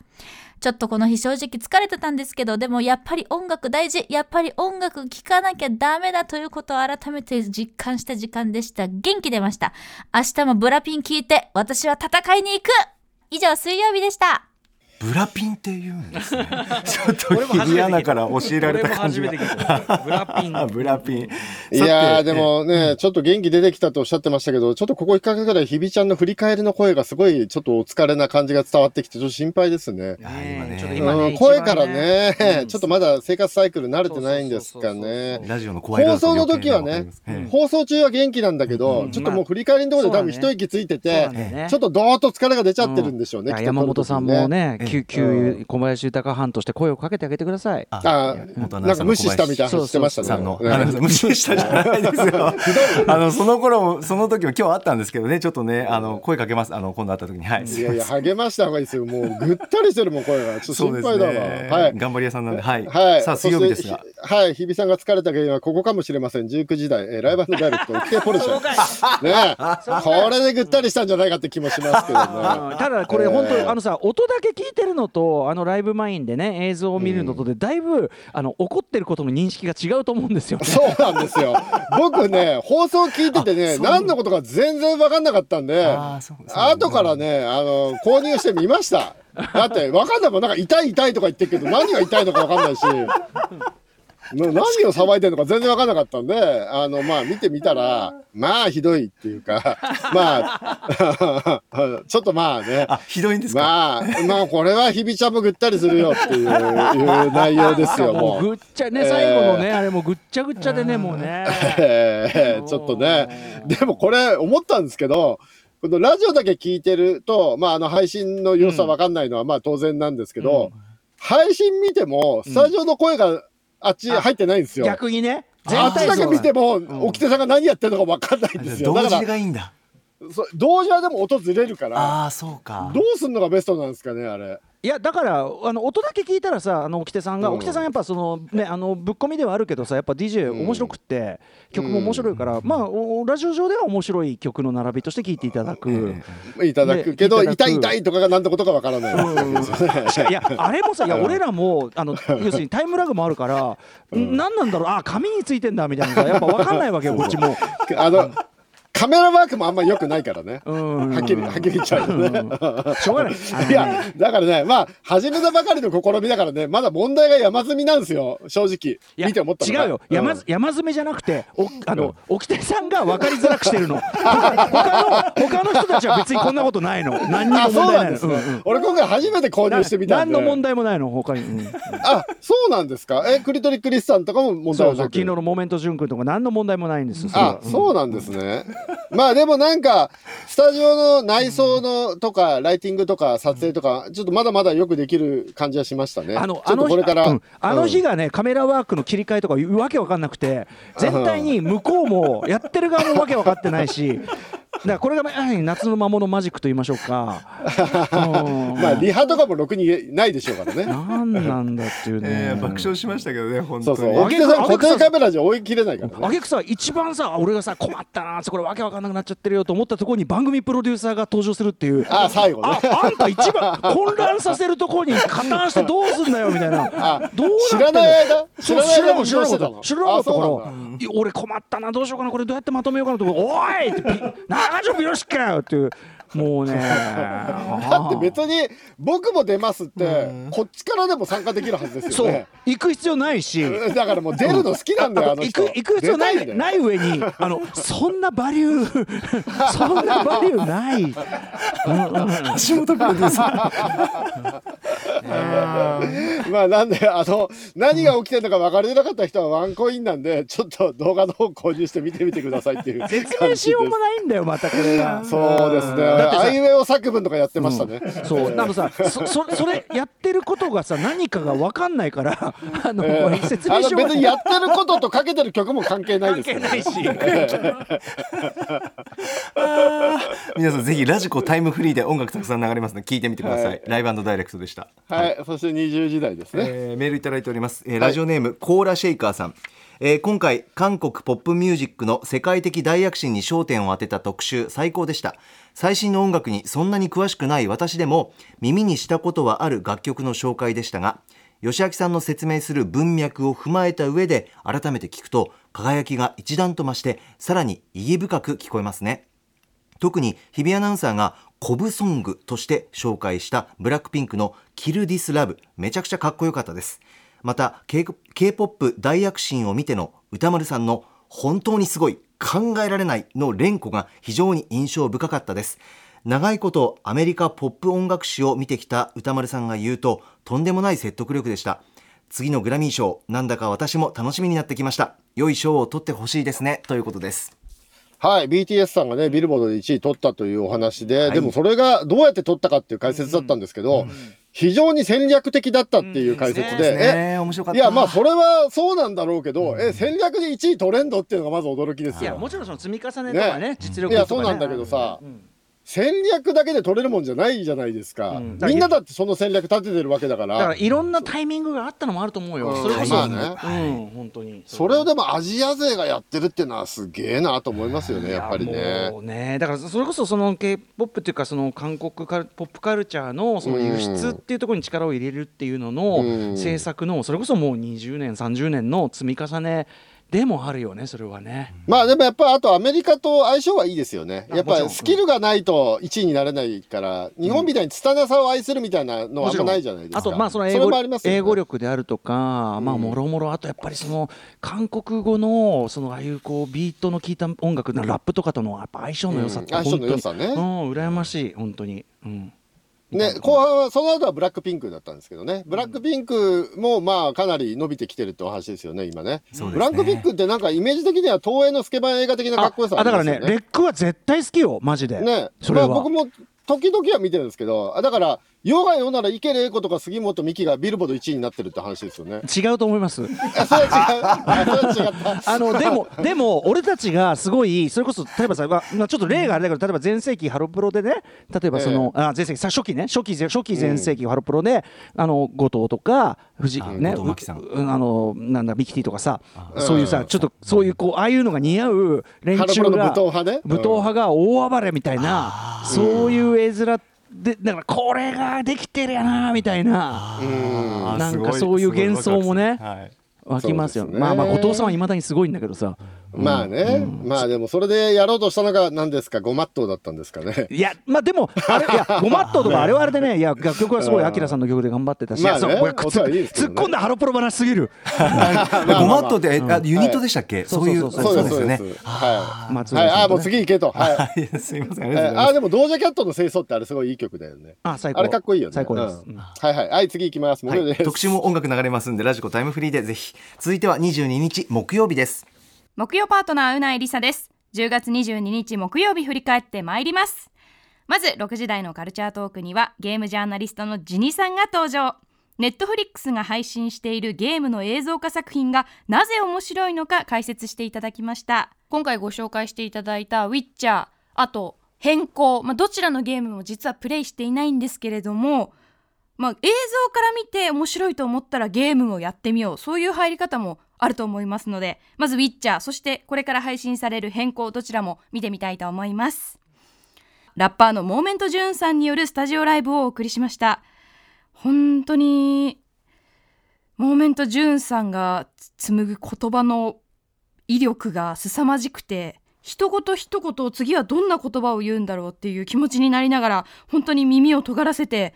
ちょっとこの日正直疲れてたんですけどでもやっぱり音楽大事。やっぱり音楽聴かなきゃダメだということを改めて実感した時間でした。元気出ました。明日もブラピン聞いて私は戦いに行く。以上水曜日でした。ブラピンって言うんですね。ちょっと日比アナから教えられた感じが。ブラピンあブラピン。いやでもね、ちょっと元気出てきたとおっしゃってましたけど、ちょっとここ1ヶ月ぐらい、ひびちゃんの振り返りの声がすごい、ちょっとお疲れな感じが伝わってきて、ちょっと心配ですね。あ今ね。ちょっと今ねうん声からね、うん。ちょっとまだ生活サイクル慣れてないんですかね。ラジオの怖い放送の時はね、うん放送中は元気なんだけど、うん。ちょっともう振り返りのところで多分一息ついててちょっとどーっと疲れが出ちゃってるんでしょうね。山本さんもね、ええ旧旧小林豊班として声をかけてあげてください。あなんか無視したみたいな話してましたね。さんの、無視したじゃないですよ。あのその頃もその時も今日あったんですけどね、ちょっとねあの声かけます。あの今度会った時にはい。いやいや、励ました方がいいですよ。もうぐったりしてるもん、声が。ちょっと心配だわ。はい。頑張り屋さんなんで、はい。はい。さあ水曜日ですがはい。日比さんが疲れた原因はここかもしれません。19時台、えーライブダイレクト、オキテポルシェ。ねえこれでぐったりしたんじゃないかって気もしますけどね。ただこれ本当、あのさ音だけ聞いてるのとあのライブマインでね映像を見るのとでだいぶあの怒ってることの認識が違うと思うんですよね。そうなんですよ。僕ね、放送聞いててね、何のことか全然分かんなかったんで、あ後からね、あの、購入してみました。だって、分かんないもん、なんか痛い痛いとか言ってるけど、何が痛いのか分かんないし、な何を騒いでるのか全然分かんなかったんで、あの、まあ、見てみたら、まあ、ひどいっていうか、まあ、ちょっとまあね、あひどいんですか、まあ、まあ、これは日比ちゃんもぐったりするよっていういう内容ですよ、もう。もうぐっちゃね、えー最後のねあれもうぐっちゃぐっちゃでねもうね。えーちょっとね、でもこれ思ったんですけど、このラジオだけ聞いてると、まあ、あの配信の様子は分かんないのはまあ当然なんですけど、配信見ても、スタジオの声があっち入ってないんですよ。逆にねあっちだけ見てもも、沖手さんが何やってるのか分かんないんですよ。同時だから、がいいんだ同時はでも音ずれるから、ああそうかどうすんのがベストなんですかね、あれ。いやだからあの音だけ聞いたらさあの沖手さんが、うん。沖手さんやっぱそのねあのぶっ込みではあるけどさやっぱ DJ うん。面白くって、曲も面白いから、まあおラジオ上では面白い曲の並びとして聞いていただく。いただくけど、痛い痛いとかが何てことか分からない。いやあれもさいやうん。俺らもあの要するにタイムラグもあるから、ん。何なんだろうあ紙についてんだみたいなさやっぱ分かんないわけよこっちも。あの、カメラワークもあんま良くないからね。うん。はっきり、はっきり言っちゃうよね。しょうがない。いや、だからね、まあ、始めたばかりの試みだからね、まだ問題が山積みなんですよ、正直。見て思った違うよ、山うん。山詰めじゃなくておあの沖手さんが分かりづらくしてるの。他他の他の人たちは別にこんなことないの。何にあ、も問題なんいの。ですね。うんうん。俺今回初めて購入してみたんで。何の問題もないの。他に、うん。あ、そうなんですか？え、クリトリクリスさんとかも問題そうそうはなく昨日のモメント潤君とか何の問題もないんですよ。あ、そうなんですね。まあでもなんか、スタジオの内装のとか、ライティングとか、撮影とか、ちょっとまだまだよくできる感じはしましたね。あのちょっとこれから。うんあの日が、がね、カメラワークの切り替えとかわけわかんなくて 全体に向こうもやってる側もわけわかってないしだからこれがまあ夏の魔物マジックと言いましょうか。うんまあ、リハとかもろくにないでしょうからね。なんなんだっていうね。えー爆笑しましたけどね本当にそうそう。沖田さん、固定カメラじゃ追い切れないからね。あげくさ一番さ俺がさ困ったなこれわけわかんなくなっちゃってるよと思ったところに番組プロデューサーが登場するっていうあ、最後ねあ。あんた一番混乱させるところに加担してどうすんだよみたいな あどうなってん知らない間？知らない間に知らなかっしてたのた知らなかったから俺困ったなどうしようかなこれどうやってまとめようかなとおいってピ長条よしかよっていうもうね だって別に僕も出ますって、こっちからでも参加できるはずですそうよね。行く必要ないし だからもう出るの好きなんだよ、あの人。行く行く必要ないない上にあのそんなバリュー そんなバリューない、橋本プロデューサまあなんで、あの、何が起きてるのか分かりづらかった人はワンコインなんで、ちょっと動画の方購入して見てみてくださいっていう。説明しようもないんだよまたこれが。そうですね。だってさ。あいうえお作文とかやってましたね。そう。あのさそそそれやってることがさ何かが分かんないからあの、え。ー説あの明しようがない。別にやってることとかけてる曲も関係ないですから、関係ないし皆さんぜひラジコタイムフリーで音楽たくさん流れますので聞いてみてください、はい。ライブダイレクトでした。はい、そして20時代ですね。えーメールいただいております、えーラジオネーム、コーラシェイカーさん、えー今回韓国ポップミュージックの世界的大躍進に焦点を当てた特集最高でした。最新の音楽にそんなに詳しくない私でも耳にしたことはある楽曲の紹介でしたが吉明さんの説明する文脈を踏まえた上で改めて聞くと輝きが一段と増してさらに意義深く聞こえますね。特に日比アナウンサーがコブソングとして紹介したブラックピンクのキルディスラブめちゃくちゃかっこよかったです。また K- K-POP 大躍進を見ての歌丸さんの本当にすごい考えられないの連呼が非常に印象深かったです。長いことアメリカポップ音楽史を見てきた歌丸さんが言うととんでもない説得力でした。次のグラミー賞なんだか私も楽しみになってきました。良い賞を取ってほしいですね。ということです。はい、BTS さんがね、ビルボードで1位取ったというお話で、はい。でもそれがどうやって取ったかっていう解説だったんですけど、非常に戦略的だったっていう解説で、ね。面白かった。えいや、まあ、それはそうなんだろうけど、え、戦略で1位取れんのっていうのがまず驚きですよ。いやもちろんその積み重ねとかね実力とかね。いや、そうなんだけどさ、戦略だけで取れるもんじゃないじゃないですか、うん。みんなだってその戦略立ててるわけだから。だからいろんなタイミングがあったのもあると思うよ、うんそれこそ、まあね。うん、本当に。それをでもアジア勢がやってるっていうのはすげえなと思いますよねやっぱりね。もうね。だからそれこそその k p o p っていうかその韓国カルポップカルチャーのその輸出っていうところに力を入れるっていうののうん。政策のそれこそもう20年30年の積み重ねでもあるよねそれはね。まあでもやっぱあとアメリカと相性はいいですよね。やっぱスキルがないと1位になれないから日本みたいに拙さを愛するみたいなのはあんまないじゃないですか。あとまあその英語ね。英語力であるとか、まあうんもろもろあとやっぱりその韓国語のそのああいうこうビートの効いた音楽なラップとかとのやっぱ相性の良さってうん。相性の良さね。うん羨ましい本当に。うんね、後半はその後はブラックピンクだったんですけどね、ブラックピンクもまあかなり伸びてきてるってお話ですよね、今ね。ね。ブラックピンクってなんかイメージ的には東映のスケバン映画的なかっこよさあだからねレックは絶対好きよマジで。ね、それは。まあ、僕も時々は見てるんですけど、あだから、世が世なら池玲子とか杉本美希がビルボード1位になってるって話ですよね。違うと思います。あ それは違う。あそれは違った。あのでもでも俺たちがすごいそれこそ例えばさ、まあ、まあちょっと例があれだけど例えば全盛期ハロプロでね例えばその、あ全盛期さ初期ね初期初期全盛期ハロプロで、あの後藤とか藤あね後藤真希さんうあのなんだミキティとかさそういうさちょっとそういうこうああいうのが似合う連中ハロプロの武が闘派ね。武闘派が大暴れみたいな、そういう絵面でだからこれができてるやなみたいな。なんかそういう幻想もねはい。湧きますよ。ねまあまあ後藤さんはいまだにすごいんだけどさまあね、まあでもそれでやろうとしたのが何ですか、ごまっとうだったんですかね。いやまあでもあれいや ごまっとうとかあれはあれでねいや楽曲はすごいアキラさんの曲で頑張ってたし、まあね。突っ込んだハロプロ話すぎる。ごまっとってユニットでしたっけ？そういうそうそうそうです、そうよね。は松い。はい、ああ、もう次行けと。はい。はい。すいませんああでもドージャキャットの清掃ってあれすごいいい曲だよね。あ最高。あれかっこいいよね。最高です、うん。うんはいはい。はい次行きます。特集も音楽流れますんでラジコタイムフリーでぜひ。続いては22日木曜日です木曜パートナーうないりさです。10月22日木曜日振り返ってまいります。まず6時台のカルチャートークにはゲームジャーナリストのジニさんが登場。ネットフリックスが配信しているゲームの映像化作品がなぜ面白いのか解説していただきました。今回ご紹介していただいたウィッチャーあと変更、まあ、どちらのゲームも実はプレイしていないんですけれどもまあ、映像から見て面白いと思ったらゲームをやってみよう。そういう入り方もあると思いますのでまず「ウィッチャー」そしてこれから配信される変更どちらも見てみたいと思います。ラッパーのモーメントジューンさんによるスタジオライブをお送りしました。本当にモーメントジューンさんが紡ぐ言葉の威力が凄まじくて一言一言次はどんな言葉を言うんだろうっていう気持ちになりながら本当に耳を尖らせて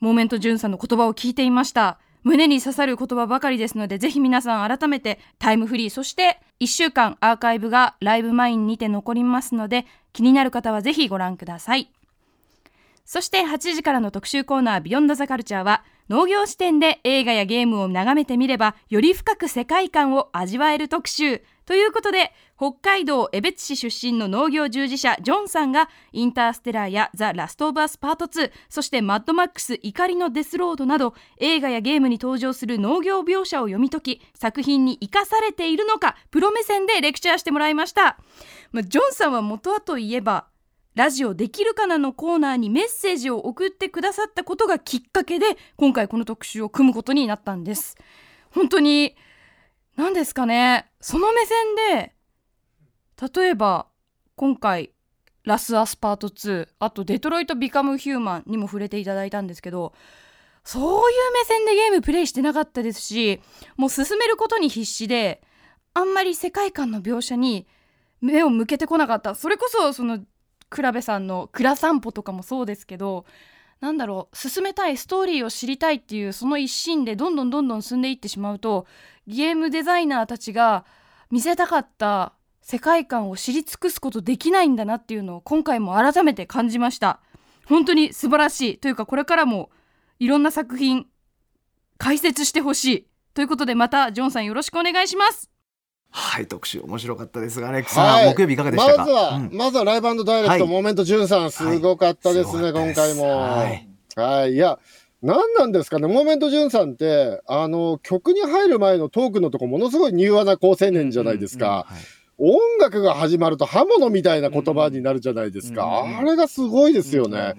モーメントジュンさんの言葉を聞いていました。胸に刺さる言葉ばかりですのでぜひ皆さん改めてタイムフリーそして1週間アーカイブがライブマインにて残りますので気になる方はぜひご覧ください。そして8時からの特集コーナービヨンドザカルチャーは農業視点で映画やゲームを眺めてみればより深く世界観を味わえる特集。ということで北海道江別市出身の農業従事者ジョンさんがインターステラーやザ・ラスト・オブ・アス・パート2そしてマッドマックス怒りのデスロードなど映画やゲームに登場する農業描写を読み解き作品に生かされているのかプロ目線でレクチャーしてもらいました、まあ、ジョンさんは元はといえばラジオできるかなのコーナーにメッセージを送ってくださったことがきっかけで今回この特集を組むことになったんです。本当に何ですかね。その目線で例えば今回ラス・アスパート2あとデトロイト・ビカム・ヒューマンにも触れていただいたんですけどそういう目線でゲームプレイしてなかったですしもう進めることに必死であんまり世界観の描写に目を向けてこなかった。それこそその倉部さんの「蔵散歩」とかもそうですけどなんだろう進めたいストーリーを知りたいっていうその一心でどんどんどんどん進んでいってしまうとゲームデザイナーたちが見せたかった世界観を知り尽くすことできないんだなっていうのを今回も改めて感じました。本当に素晴らしい。というかこれからもいろんな作品解説してほしい。ということでまたジョンさんよろしくお願いします。はい特集面白かったですがアレックさん、はい木曜日いかがでしたか？まずは、うんまずはライブダイレクト、はいモーメントジュンさん、すごかったですね、はい今回も。はいはい、いや、何なんですかね、モーメントジュンさんって、あの、曲に入る前のトークのとこ、ものすごい柔和な好青年じゃないですか。音楽が始まると刃物みたいな言葉になるじゃないですか。うんあれがすごいですよね。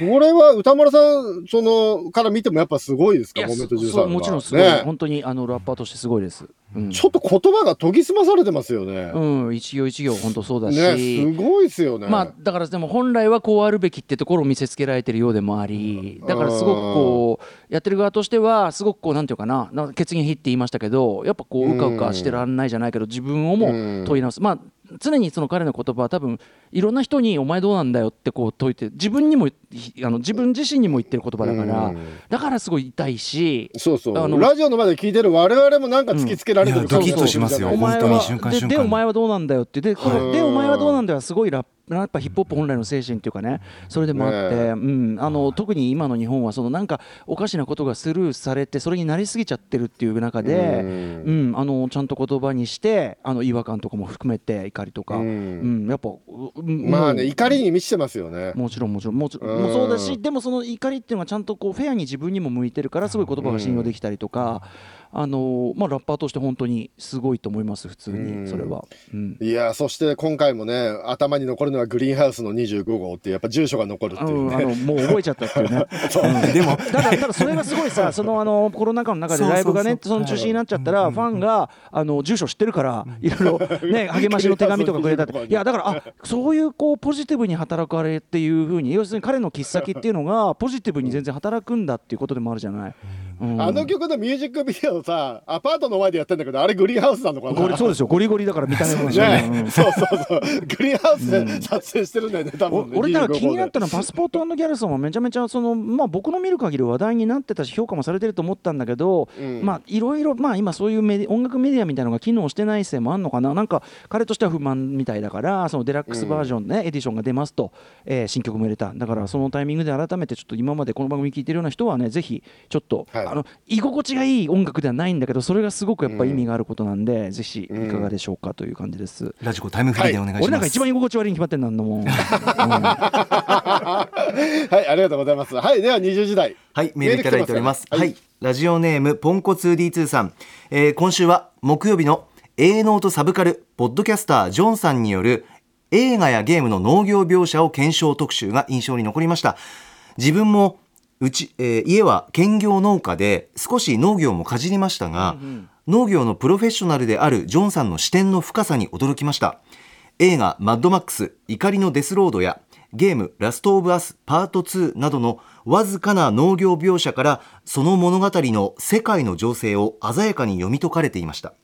これは歌丸さん、その、から見てもやっぱすごいですか、モメント13そうは。もちろんすごい、ね本当にあのラッパーとしてすごいです。うん、ちょっと言葉が研ぎ澄まされてますよね。うん、一行一行本当そうだし、ね、すごいですよね。まあだからでも本来はこうあるべきってところを見せつけられてるようでもありだからすごくこうやってる側としてはすごくこうなんていうかななんか決議費って言いましたけどやっぱこううかうかしてらんないじゃないけど自分をも問い直すまあ常にその彼の言葉は多分いろんな人に「お前どうなんだよ」ってこう問いて自分にもひあの自分自身にも言ってる言葉だからだからすごい痛いしそうそう。あのラジオの前で聞いてる我々もなんか突きつけられてる。ドキッとしますよ。お前は本当に瞬間で瞬間でお前はどうなんだよって。でこれうんでお前はどうなんだよ。はすごいラップやっぱヒップホップ本来の精神っていうかね。それでもあって、ねうん、あの特に今の日本はそのなんかおかしなことがスルーされてそれになりすぎちゃってるっていう中で、うん。あのちゃんと言葉にしてあの違和感とかも含めて怒りとか、ううん。んやっぱ、うん。まあね、怒りに満ちてますよね。もちろんもちろん。もちろうんん。もうそうだしでもその怒りっていうのがちゃんとこうフェアに自分にも向いてるからすごい言葉が信用できたりとか、あのまあ、ラッパーとして本当にすごいと思います普通うん。にそれは。うん。いや、そして今回もね、頭に残るのはグリーンハウスの25号っていう、やっぱ住所が残るっていううん、あね。のもう覚えちゃったっていうね。う。ん。でもだからただそれがすごいさ そのあのコロナ禍の中でライブがねそうそうそうその中止になっちゃったらファンがあの住所知ってるからいろいろね 励ましの手紙とかくれたっていやだからあそういうこうポジティブに働かれっていうふうに要するに彼の喫茶先っていうのがポジティブに全然働くんだっていうことでもあるじゃない。うん。あの曲のミュージックビデオさ、アパートの前でやってんだけど、あれグリーンハウスなのかな？ゴリそうですよ。ゴリゴリだから見た目も そうそうそう。グリーンハウスで撮影してるんだよね、多お分ね。俺だから気になっ25たのはパスポートギャルソンはめちゃめちゃその、まあ、僕の見る限り話題になってたし評価もされてると思ったんだけど、うん。まあいろいろ、まあ、今そういう音楽メディアみたいなのが機能してないせいもあるのかな？なんか彼としては不満みたいだからそのデラックスバージョンね、エディションが出ますと、えー新曲も入れた。だからそのタイミングで改めてちょっと今までこの番組聞いてるような人はねぜひちょっと、はいあの居心地がいい音楽ではないんだけどそれがすごくやっぱ意味があることなんで、ぜひいかがでしょうかという感じです。ラジコタイムフリーでお願いします、俺なんか一番居心地悪いに決まってんだんだもん。うんはい、ありがとうございます。はい、では20時代。はい、メールいただいております。メール来てはい、ラジオネームポンコ 2D2 さん、えー今週は木曜日の A ノートサブカルポッドキャスタージョンさんによる映画やゲームの農業描写を検証特集が印象に残りました。自分もうち、えー家は兼業農家で少し農業もかじりましたが、農業のプロフェッショナルであるジョンさんの視点の深さに驚きました。映画「マッドマックス怒りのデスロード」やゲーム「ラスト・オブ・アスパート2」などのわずかな農業描写からその物語の世界の情勢を鮮やかに読み解かれていました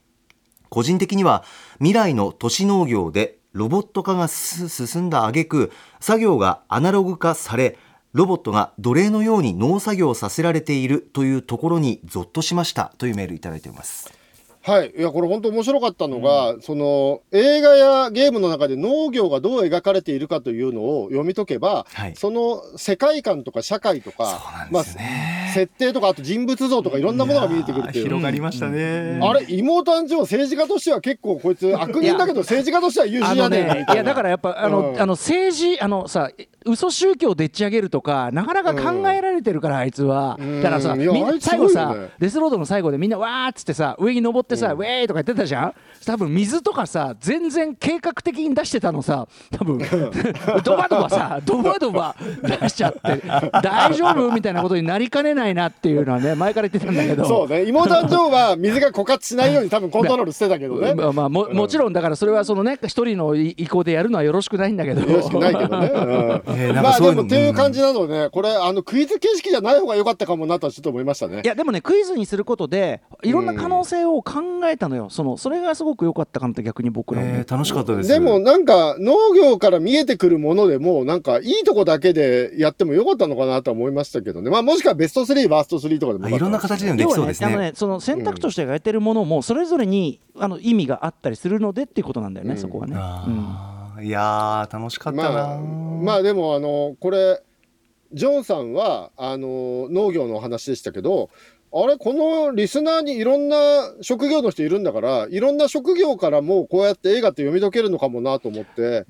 個人的には未来の都市農業でロボット化がす進んだ挙句作業がアナログ化されロボットが奴隷のように農作業をさせられているというところにぞっとしましたというメールをいただいています。はい、いやこれ本当面白かったのが、その映画やゲームの中で農業がどう描かれているかというのを読み解けば、はい。その世界観とか社会とか、ね。まあ、設定とかあと人物像とかいろんなものが見えてくるっていう。広がりましたね、あれ妹誕生政治家としては結構こいつ悪人だけど政治家としては優秀やねねんいやだからやっぱあの、うん。あの政治あのさ嘘宗教でっち上げるとかなかなか考えられてるから、あいつは、うん。だからさみんいやあいつ最後さ、ねデスロードの最後でみんなわーっつってさ上に登ってさ、ウェーイとか言ってたじゃん？多分水とかさ全然計画的に出してたのさ多分。ドバドバさドバドバ出しちゃって大丈夫？みたいなことになりかねないなっていうのはね前から言ってたんだけど。そうね。妹誕生は水が枯渇しないように多分 コントロールしてたけどね。まあまあももちろんだからそれはそのね一人の意向でやるのはよろしくないんだけど。よろしくないけどね。うん。まあでもっていう感じなので、これあのクイズ形式じゃない方が良かったかもなとはちょっと思いましたね。い。やでもねクイズにすることでいろんな可能性を考えたのよ、そのそれがすごく良かったかなって逆に僕らも、えー楽しかったです。でもなんか農業から見えてくるものでもなんかいいとこだけでやってもよかったのかなとは思いましたけどね。まあもしくはベスト3、バースト3とかでもあいろんな形でもできそうですね。ねあのねその選択としてやってるものもそれぞれにあの意味があったりするのでっていうことなんだよね、うん。そこはね。あーいやー楽しかったな、まあ、まあでもあのこれジョンさんはあの農業のお話でしたけどあれこのリスナーにいろんな職業の人いるんだからいろんな職業からもこうやって映画って読み解けるのかもなと思って。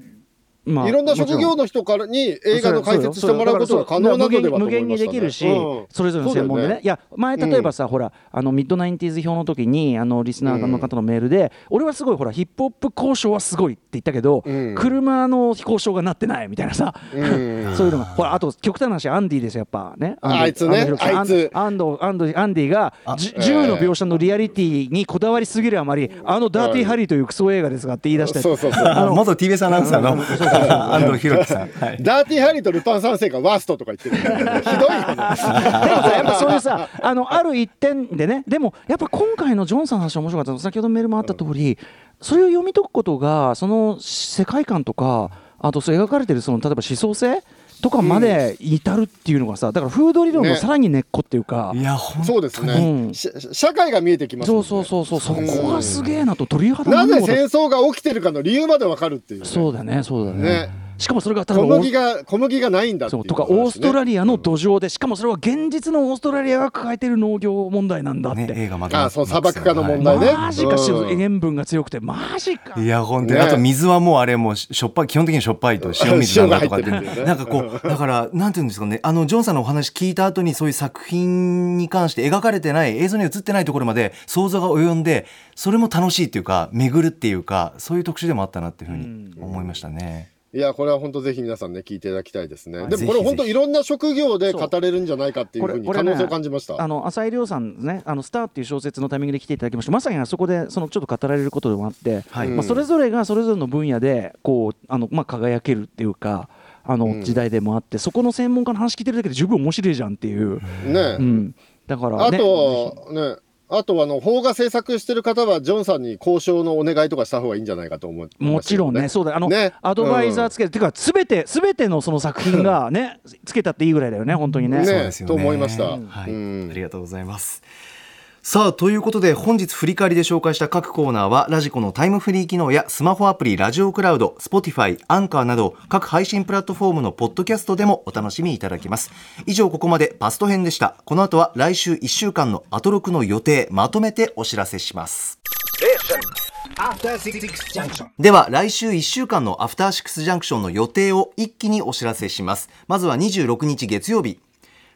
まあいろんな職業の人からに映画の解説してもらうことが可能なのでは無限。にできるし、うん。それぞれの専門でね。いや前例えばさ、ほらあのミッドナインティーズ評の時にあのリスナーの方のメールで、俺はすごいほらヒップホップ考証はすごいって言ったけど、うん。車の考証がなってないみたいなさ、うん。そういうのがほらあと極端な話アンディですよやっぱ。ねアンディ。あいつね。アンディあいつ。アンドアンドアンディが銃の描写のリアリティにこだわりすぎるあまりあのダーティーハリーというクソ映画ですがって言い出して。そうそうそう。あ元 TBS アナウンサーの安東弘樹さん、はい、ダーティーハリーとルパン三世がワーストとか言ってる。ひどいよね。でもさやっぱそういうさあのある一点でね。でもやっぱ今回のジョンさんの話面白かった先ほどメールもあった通りそれを読み解くことがその世界観とかあとそう描かれてるその例えば思想性とかまで至るっていうのがさだからフード理論のね。さらに根っこっていうか、いや本そうですうね。ん。し社会が見えてきますね。そうそうそうそう。そこがすげえなと鳥肌なぜ戦争が起きてるかの理由までわかるっていうね。そうだねそうだね。ねしかもそれが小ば麦が小麦がないんだっていうそうとかオーストラリアの土壌でしかもそれは現実のオーストラリアが抱えてる農業問題なんだって、ね映画まとまあそう砂漠化の問題ね。マジかしうん。塩分が強くてマジか。いや本当に、ね。あと水はもうあれもうししょっぱい基本的にしょっぱいと塩水 なんだとかって。なんかこうだからなんていうんですかねあのジョンさんのお話聞いた後にそういう作品に関して描かれてない映像に映ってないところまで想像が及んでそれも楽しいっていうか巡るっていうかそういう特集でもあったなっていうふうに思いましたね。いやこれは本当ぜひ皆さんね聞いていただきたいですね。はい。でもこれ本当いろんな職業で語れるんじゃないかっていうふうに可能性を感じました。あの浅井亮さんね「あのスター」っていう小説のタイミングで来ていただきました。まさにあそこでそのちょっと語られることでもあって、はい。まあ、それぞれがそれぞれの分野でこうあの、まあ、輝けるっていうかあの時代でもあって、そこの専門家の話聞いてるだけで十分面白いじゃんっていう、ね、うん、だから、あね、とね。あとあの邦画制作してる方はジョンさんに交渉のお願いとかした方がいいんじゃないかと思う。もちろんね、そうだあの、ねアドバイザーつけて、てかすべてすべてのその作品がねつけたっていいぐらいだよね本当にね。ねそうですよね。と思いました。ありがとうございます。さあということで本日振り返りで紹介した各コーナーはラジコのタイムフリー機能やスマホアプリラジオクラウド Spotify アンカーなど各配信プラットフォームのポッドキャストでもお楽しみいただけます。以上ここまでパスト編でした。この後は来週1週間のアトロクの予定まとめてお知らせします。では来週1週間のアフターシックスジャンクションの予定を一気にお知らせします。まずは26日月曜日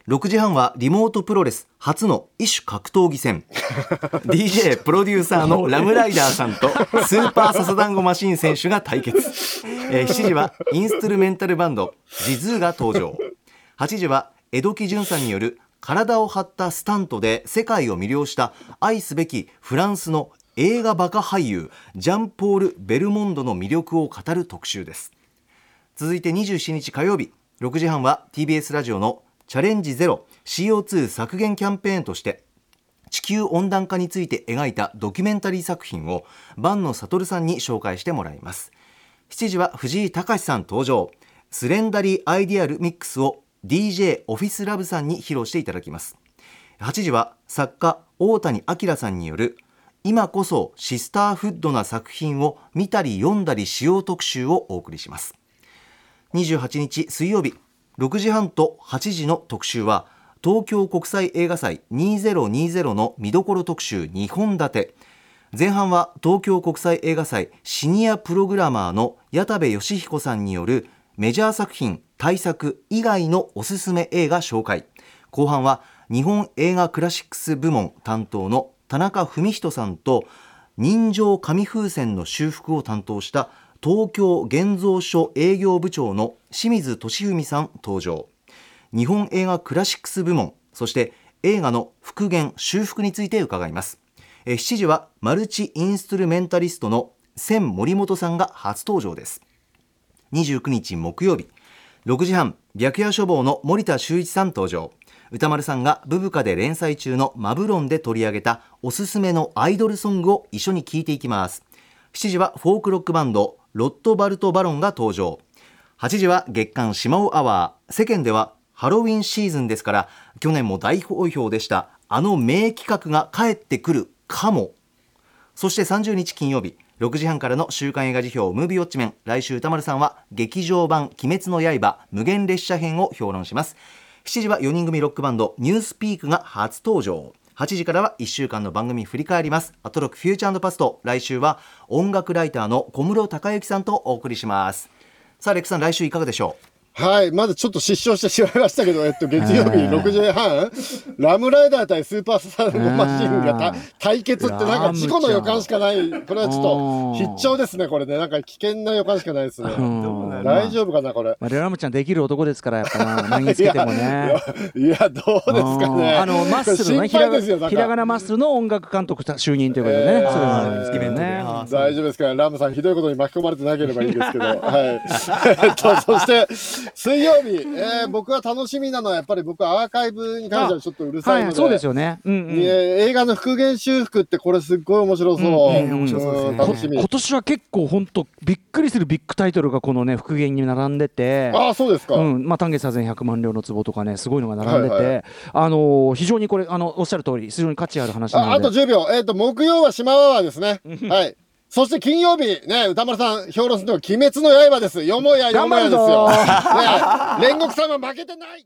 6時半はリモートプロレス初の異種格闘技戦。DJ プロデューサーのラムライダーさんとスーパーササダンゴマシン選手が対決、えー7時はインストゥルメンタルバンドジズーが登場。8時は江戸木潤さんによる体を張ったスタントで世界を魅了した愛すべきフランスの映画バカ俳優ジャンポール・ベルモンドの魅力を語る特集です。続いて27日火曜日6時半は TBS ラジオのチャレンジゼロ CO2 削減キャンペーンとして地球温暖化について描いたドキュメンタリー作品を万野悟さんに紹介してもらいます。7時は藤井隆さん登場。スレンダリーアイディアルミックスを DJ オフィスラブさんに披露していただきます。8時は作家大谷明さんによる今こそシスターフッドな作品を見たり読んだりしよう特集をお送りします。28日水曜日6時半と8時の特集は東京国際映画祭2020の見どころ特集2本立て。前半は東京国際映画祭シニアプログラマーの矢田部義彦さんによるメジャー作品大作以外のおすすめ映画紹介。後半は日本映画クラシックス部門担当の田中文人さんと人情紙風船の修復を担当した東京現像所営業部長の清水俊文さん登場。日本映画クラシックス部門そして映画の復元修復について伺います。7時はマルチインストゥルメンタリストの千森本さんが初登場です。29日木曜日6時半白夜処方の森田修一さん登場。歌丸さんがブブカで連載中のマブロンで取り上げたおすすめのアイドルソングを一緒に聴いていきます。7時はフォークロックバンドロットバルト・バロンが登場。8時は月刊しまおアワー。世間ではハロウィンシーズンですから去年も大好評でした。あの名企画が帰ってくるかも。そして30日金曜日6時半からの週刊映画辞表ムービーウォッチメン。来週歌丸さんは劇場版鬼滅の刃無限列車編を評論します。7時は4人組ロックバンドニュースピークが初登場。8時からは1週間の番組振り返ります。アトロックフューチャーパスト来週は音楽ライターの小室孝之さんとお送りします。さあレックさん来週いかがでしょう？はい、まずちょっと失笑してしまいましたけど、えっと、月曜日6時半、ラムライダー対スーパースターのマシンがた対決ってなんか事故の予感しかない。これはちょっと必聴ですね、これね。なんか危険な予感しかないですね。うん大丈夫かな、これ。まあ、レラムちゃんできる男ですからやっぱな。何につけてもね。いや、いやどうですかね。あのマッスルのねひらがなマッスルの音楽監督就任ということでね、えーそれはなんです。けどね。大丈夫ですから、ラムさん、ひどいことに巻き込まれてなければいいんですけど、はい。えっと、そして、水曜日、えー僕は楽しみなのは、やっぱり僕はアーカイブに関してはちょっとうるさいので、はい、そうですよね。うんうんえー映画の復元修復ってこれすっごい面白そう。うんうん面白そうですねん楽しみ今。年は結構本当びっくりするビッグタイトルがこのね復元に並んでて。ああ、そうですか。うんまあ、丹下左前100万両の壺とかねすごいのが並んでて、はいはあのー非常にこれあのおっしゃる通り非常に価値ある話なのでああと10秒。えっ、と、木曜は島ワワーですね。はい。そして金曜日、ね、歌丸さん、評論するのは鬼滅の刃です。よもやよもやですよ。ね、煉獄さんは負けてない.